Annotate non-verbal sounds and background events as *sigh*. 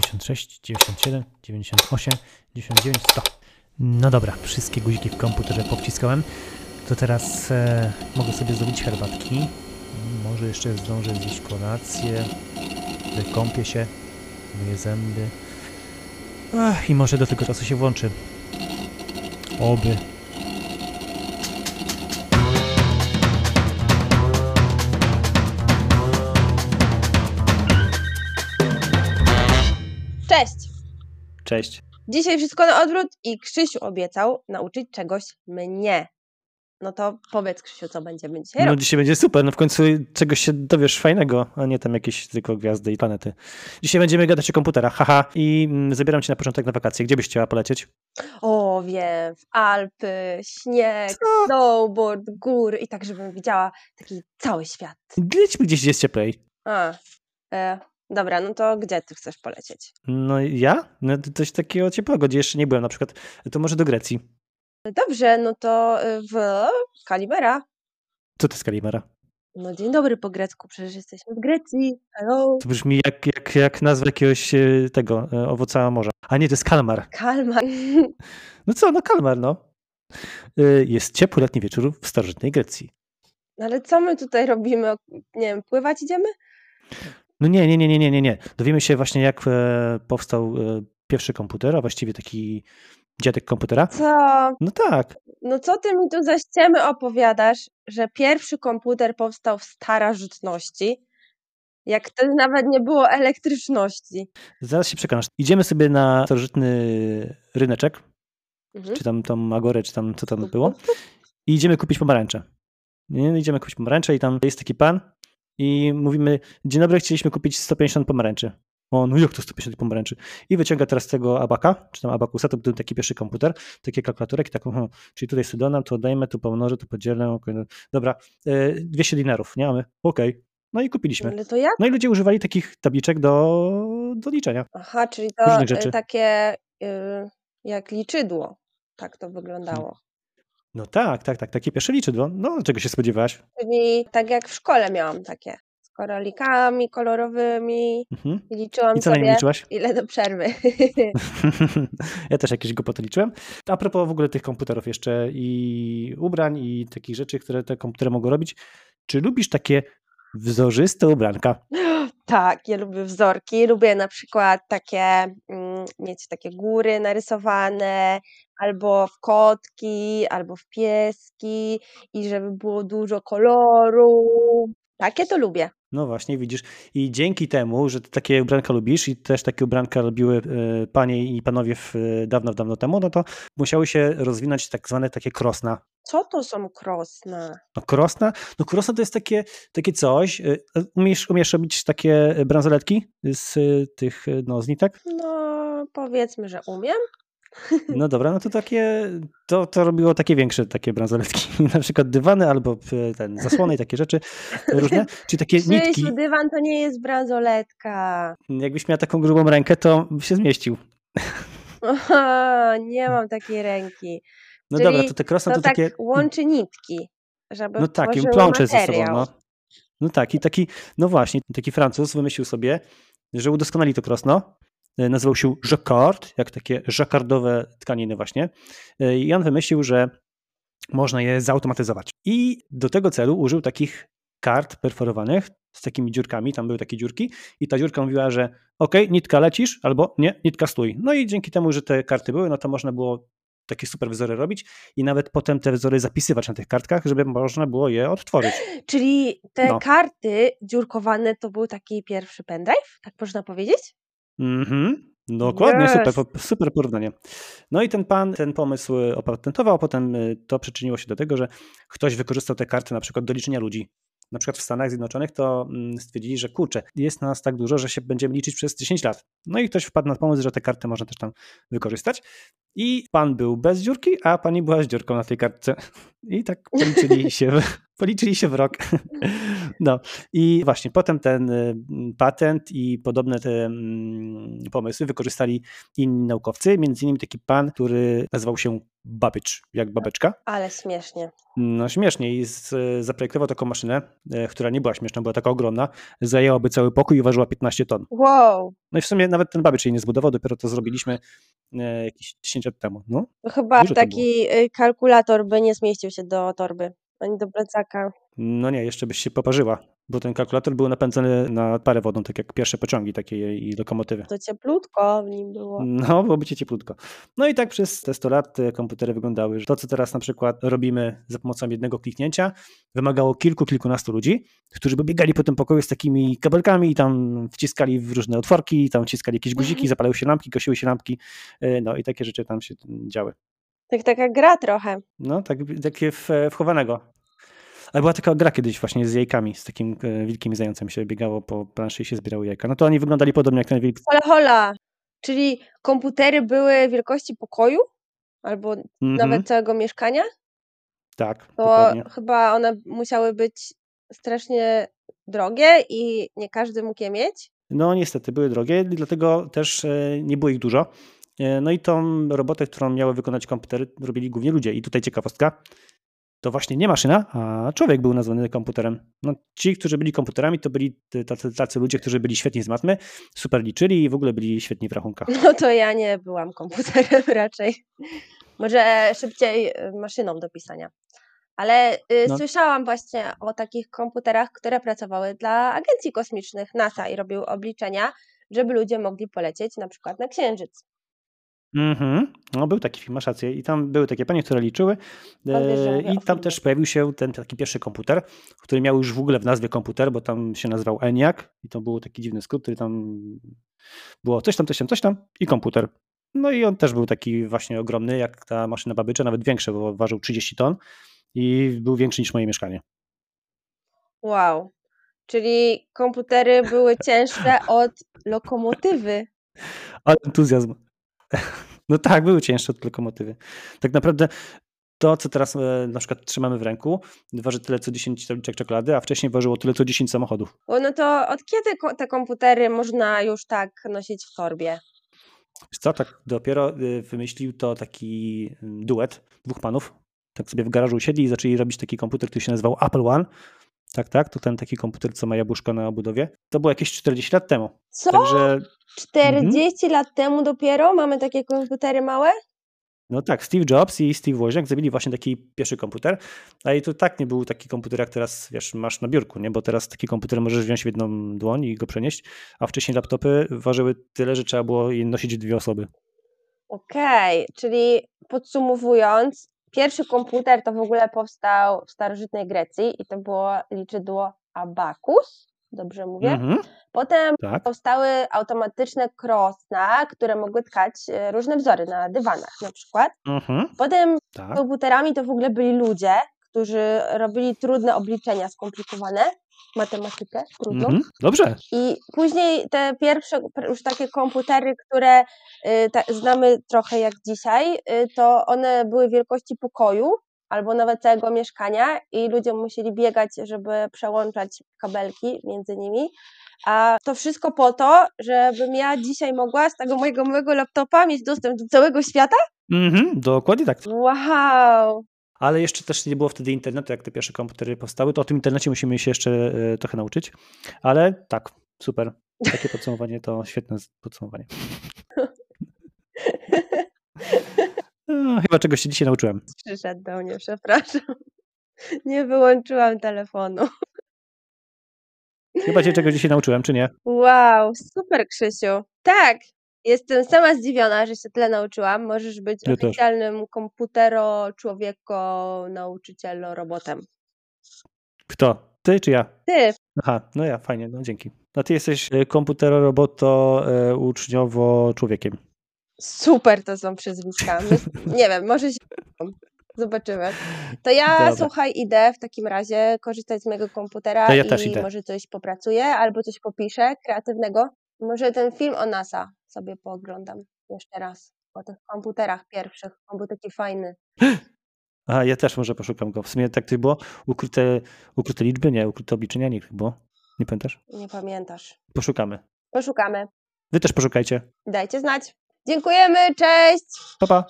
96, 97, 98, 99, 100. No dobra, wszystkie guziki w komputerze powciskałem. To teraz e, mogę sobie zrobić herbatki. Może jeszcze zdążę zjeść kolację. Wykąpię się. Myję zęby. I może do tego czasu się włączy. Oby. Cześć. Dzisiaj wszystko na odwrót i Krzysiu obiecał nauczyć czegoś mnie. No to powiedz Krzysiu, co będziemy dzisiaj No robić. dzisiaj będzie super. No w końcu czegoś się dowiesz fajnego, a nie tam jakieś tylko gwiazdy i planety. Dzisiaj będziemy gadać o komputerach, haha. I mm, zabieram cię na początek na wakacje. Gdzie byś chciała polecieć? O, wiem, w Alpy, śnieg, Co? snowboard, góry i tak, żebym widziała taki cały świat. Lećmy gdzieś, gdzie jest cieplej. A, e, dobra, no to gdzie ty chcesz polecieć? No ja? No to coś takiego ciepłego, gdzie jeszcze nie byłem na przykład. To może do Grecji. Dobrze, no to y, w Kalimera. Co to jest Kalimera? No dzień dobry po grecku, przecież jesteśmy w Grecji. Hello. To brzmi jak, jak, jak nazwa jakiegoś e, tego e, owoca morza. A nie, to jest kalmar. Kalmar. *laughs* No co, no kalmar, no. Jest ciepły letni wieczór w starożytnej Grecji. Ale co my tutaj robimy? Nie wiem, pływać idziemy? No nie, nie, nie, nie, nie, nie, nie. Dowiemy się właśnie, jak e, powstał e, pierwszy komputer, a właściwie taki dziadek komputera. Co? No tak. No co ty mi tu za ściemy opowiadasz, że pierwszy komputer powstał w starożytności, jak wtedy nawet nie było elektryczności. Zaraz się przekonasz. Idziemy sobie na starożytny ryneczek, Mhm. czy tam tą agorę, czy tam co tam było *laughs* i idziemy kupić pomarańcze. Nie, idziemy kupić pomarańcze i tam jest taki pan i mówimy, dzień dobry, chcieliśmy kupić 150 pomarańczy. O, no jak to 150 pomarańczy? I wyciąga teraz tego abaka, czy tam abakusa, to był taki pierwszy komputer, takie kalkulatorek i taką, hmm, czyli tutaj sobie dodam, tu odejmę, tu pomnożę, tu podzielę, okej, no, dobra, e, 200 dinarów, nie mamy, okej. No i kupiliśmy. Ale to jak? No i ludzie używali takich tabliczek do, do liczenia. Aha, czyli to rzeczy. takie y, jak liczydło. Tak to wyglądało. No tak, tak, tak, takie pierwsze liczydło. No, czego się spodziewałaś? Czyli tak jak w szkole miałam takie. Z korolikami kolorowymi. Mhm. Liczyłam I co na sobie, liczyłaś? ile do przerwy. *laughs* ja też jakieś głupoty liczyłem. A propos w ogóle tych komputerów jeszcze i ubrań i takich rzeczy, które te komputery mogą robić. Czy lubisz takie wzorzyste ubranka? *laughs* Tak, ja lubię wzorki, lubię na przykład takie, mm, mieć takie góry narysowane, albo w kotki, albo w pieski i żeby było dużo koloru. Takie to lubię. No właśnie, widzisz. I dzięki temu, że ty takie ubranka lubisz i też takie ubranka robiły e, panie i panowie w, e, dawno, dawno temu, no to musiały się rozwinąć tak zwane takie krosna. Co to są krosna? No krosna? No krosna to jest takie, takie coś. e, Umiesz, umiesz robić takie bransoletki z tych, no z nitek? No, powiedzmy, że umiem. No dobra, no to takie, to, to robiło takie większe takie bransoletki, *laughs* na przykład dywany albo e, ten, zasłony i takie rzeczy różne, czy takie nitki. Krzysiu, dywan to nie jest bransoletka. Jakbyś miała taką grubą rękę, to by się zmieścił. Aha, nie mam takiej ręki. No Czyli dobra, to te krosna To to tak takie, łączy nitki, żeby no tak, i plącze ze sobą, no. No tak, i taki, no właśnie, taki Francuz wymyślił sobie, że udoskonali to krosno, nazywał się jacquard, jak takie jacquardowe tkaniny właśnie E, i on wymyślił, że można je zautomatyzować. I do tego celu użył takich kart perforowanych z takimi dziurkami, tam były takie dziurki i ta dziurka mówiła, że ok, nitka lecisz, albo nie, nitka stój. No i dzięki temu, że te karty były, no to można było takie super wzory robić i nawet potem te wzory zapisywać na tych kartkach, żeby można było je odtworzyć. *laughs* Czyli te No. karty dziurkowane to był taki pierwszy pendrive, tak można powiedzieć? Mhm. Dokładnie, Yes. super, super porównanie. No i ten pan ten pomysł y, opatentował, a potem y, to przyczyniło się do tego, że ktoś wykorzystał te karty na przykład do liczenia ludzi. Na przykład w Stanach Zjednoczonych to mm, stwierdzili, że kurczę, jest nas tak dużo, że się będziemy liczyć przez 10 lat. No i ktoś wpadł na pomysł, że te karty można też tam wykorzystać. I pan był bez dziurki, a pani była z dziurką na tej kartce. I tak policzyli się Policzyli się w rok. *laughs* No i właśnie potem ten y, patent i podobne te mm, pomysły wykorzystali inni naukowcy, między innymi taki pan, który nazywał się Babbage, jak babeczka. Ale śmiesznie. No śmiesznie i z, zaprojektował taką maszynę, e, która nie była śmieszna, była taka ogromna, zajęłaby cały pokój i ważyła 15 ton. Wow. No i w sumie nawet ten Babbage jej nie zbudował, dopiero to zrobiliśmy e, jakieś 10 lat temu. No, chyba taki y, kalkulator by nie zmieścił się do torby, ani do plecaka. no nie, jeszcze byś się poparzyła, bo ten kalkulator był napędzany na parę wodą, tak jak pierwsze pociągi takie i lokomotywy. To cieplutko w nim było. No, byłoby ci cieplutko. No i tak przez te 100 lat te komputery wyglądały, że to, co teraz na przykład robimy za pomocą jednego kliknięcia, wymagało kilku, kilkunastu ludzi, którzy by biegali po tym pokoju z takimi kabelkami i tam wciskali w różne otworki, tam wciskali jakieś guziki, zapalały się lampki, gasiły się lampki, yy, no i takie rzeczy tam się działy. Tak taka gra trochę. No, tak, takie w, wchowanego. Ale była taka gra kiedyś właśnie z jajkami, z takim e, wielkim zającem się biegało po planszy i się zbierało jajka. No to oni wyglądali podobnie jak ten wilk. Hola, hola. Czyli komputery były wielkości pokoju? Albo Mhm, nawet całego mieszkania? Tak, To dokładnie. chyba one musiały być strasznie drogie i nie każdy mógł je mieć. No niestety, były drogie, dlatego też e, nie było ich dużo. E, No i tą robotę, którą miały wykonać komputery, robili głównie ludzie. I tutaj ciekawostka, to właśnie nie maszyna, a człowiek był nazwany komputerem. No, ci, którzy byli komputerami, to byli tacy, tacy ludzie, którzy byli świetni z matmy, super liczyli i w ogóle byli świetni w rachunkach. No to ja nie byłam komputerem *laughs* raczej. Może szybciej y, maszyną do pisania. Ale y, No. słyszałam właśnie o takich komputerach, które pracowały dla agencji kosmicznych NASA i robiły obliczenia, żeby ludzie mogli polecieć na przykład na Księżyc. Mhm. No, był taki film, masz rację. I tam były takie panie, które liczyły. E, I o tam filmie? też pojawił się ten taki pierwszy komputer, który miał już w ogóle w nazwie komputer, bo tam się nazywał ENIAC i to był taki dziwny skrót, który tam było coś tam, coś tam, coś tam i komputer. No i on też był taki właśnie ogromny, jak ta maszyna babycza, nawet większy, bo ważył 30 ton i był większy niż moje mieszkanie. Wow. Czyli komputery były cięższe od lokomotywy. Ale *laughs* entuzjazm. No tak, były cięższe od lokomotywy. Tak naprawdę to, co teraz e, na przykład trzymamy w ręku, waży tyle co 10 tabliczek czekolady, a wcześniej ważyło tyle co 10 samochodów. O, No to od kiedy te komputery można już tak nosić w torbie? Wiesz co, tak dopiero y, wymyślił to taki mm, duet dwóch panów. Tak sobie w garażu usiedli i zaczęli robić taki komputer, który się nazywał Apple One. Tak, tak, to ten taki komputer, co ma jabłuszko na obudowie. To było jakieś 40 lat temu. Co? Także, 40 lat temu dopiero mamy takie komputery małe? no tak, Steve Jobs i Steve Wozniak zrobili właśnie taki pierwszy komputer, a i to tak nie był taki komputer, jak teraz, wiesz, masz na biurku, nie? Bo teraz taki komputer możesz wziąć w jedną dłoń i go przenieść, a wcześniej laptopy ważyły tyle, że trzeba było je nosić dwie osoby. Okej, czyli podsumowując, pierwszy komputer to w ogóle powstał w starożytnej Grecji i to było liczydło Abacus, dobrze mówię? Mhm, Potem tak. powstały automatyczne krosna, które mogły tkać e, różne wzory na dywanach na przykład. Mhm, Potem tak. komputerami to w ogóle byli ludzie, którzy robili trudne obliczenia, skomplikowane, matematykę trudną. Mhm, dobrze. I później te pierwsze już takie komputery, które y, ta, znamy trochę jak dzisiaj, y, to one były wielkości pokoju albo nawet całego mieszkania i ludzie musieli biegać, żeby przełączać kabelki między nimi. A to wszystko po to, żebym ja dzisiaj mogła z tego mojego małego laptopa mieć dostęp do całego świata? Mhm, dokładnie tak. Wow! Ale jeszcze też nie było wtedy internetu, jak te pierwsze komputery powstały. To o tym internecie musimy się jeszcze e, trochę nauczyć. Ale tak, super. Takie *laughs* podsumowanie to świetne podsumowanie. *laughs* No, chyba czegoś się dzisiaj nauczyłem. Przyszedł do mnie, przepraszam. Nie wyłączyłam telefonu. Chyba się czegoś dzisiaj nauczyłem, czy nie? Wow, super Krzysiu. Tak, jestem sama zdziwiona, że się tyle nauczyłam. Możesz być Ja też. oficjalnym komputero, człowieko, nauczycielo, robotem. Kto? Ty czy ja? Ty, Aha, no ja, fajnie, no dzięki. A ty jesteś e, komputero, roboto, uczniowo, człowiekiem. super to są przyzwiska. My- *laughs* Nie wiem, może się zobaczymy. To ja, Dobra. słuchaj, idę w takim razie korzystać z mojego komputera ja i też idę. może coś popracuję albo coś popiszę kreatywnego. Może ten film o NASA sobie pooglądam jeszcze raz. O tych komputerach pierwszych. On był taki fajny. A ja też może poszukam go. W sumie tak to było. Ukryte, ukryte liczby, nie, ukryte obliczenia, nie było. Nie pamiętasz? Nie pamiętasz. Poszukamy. Poszukamy. Wy też poszukajcie. Dajcie znać. Dziękujemy, cześć! Pa, pa.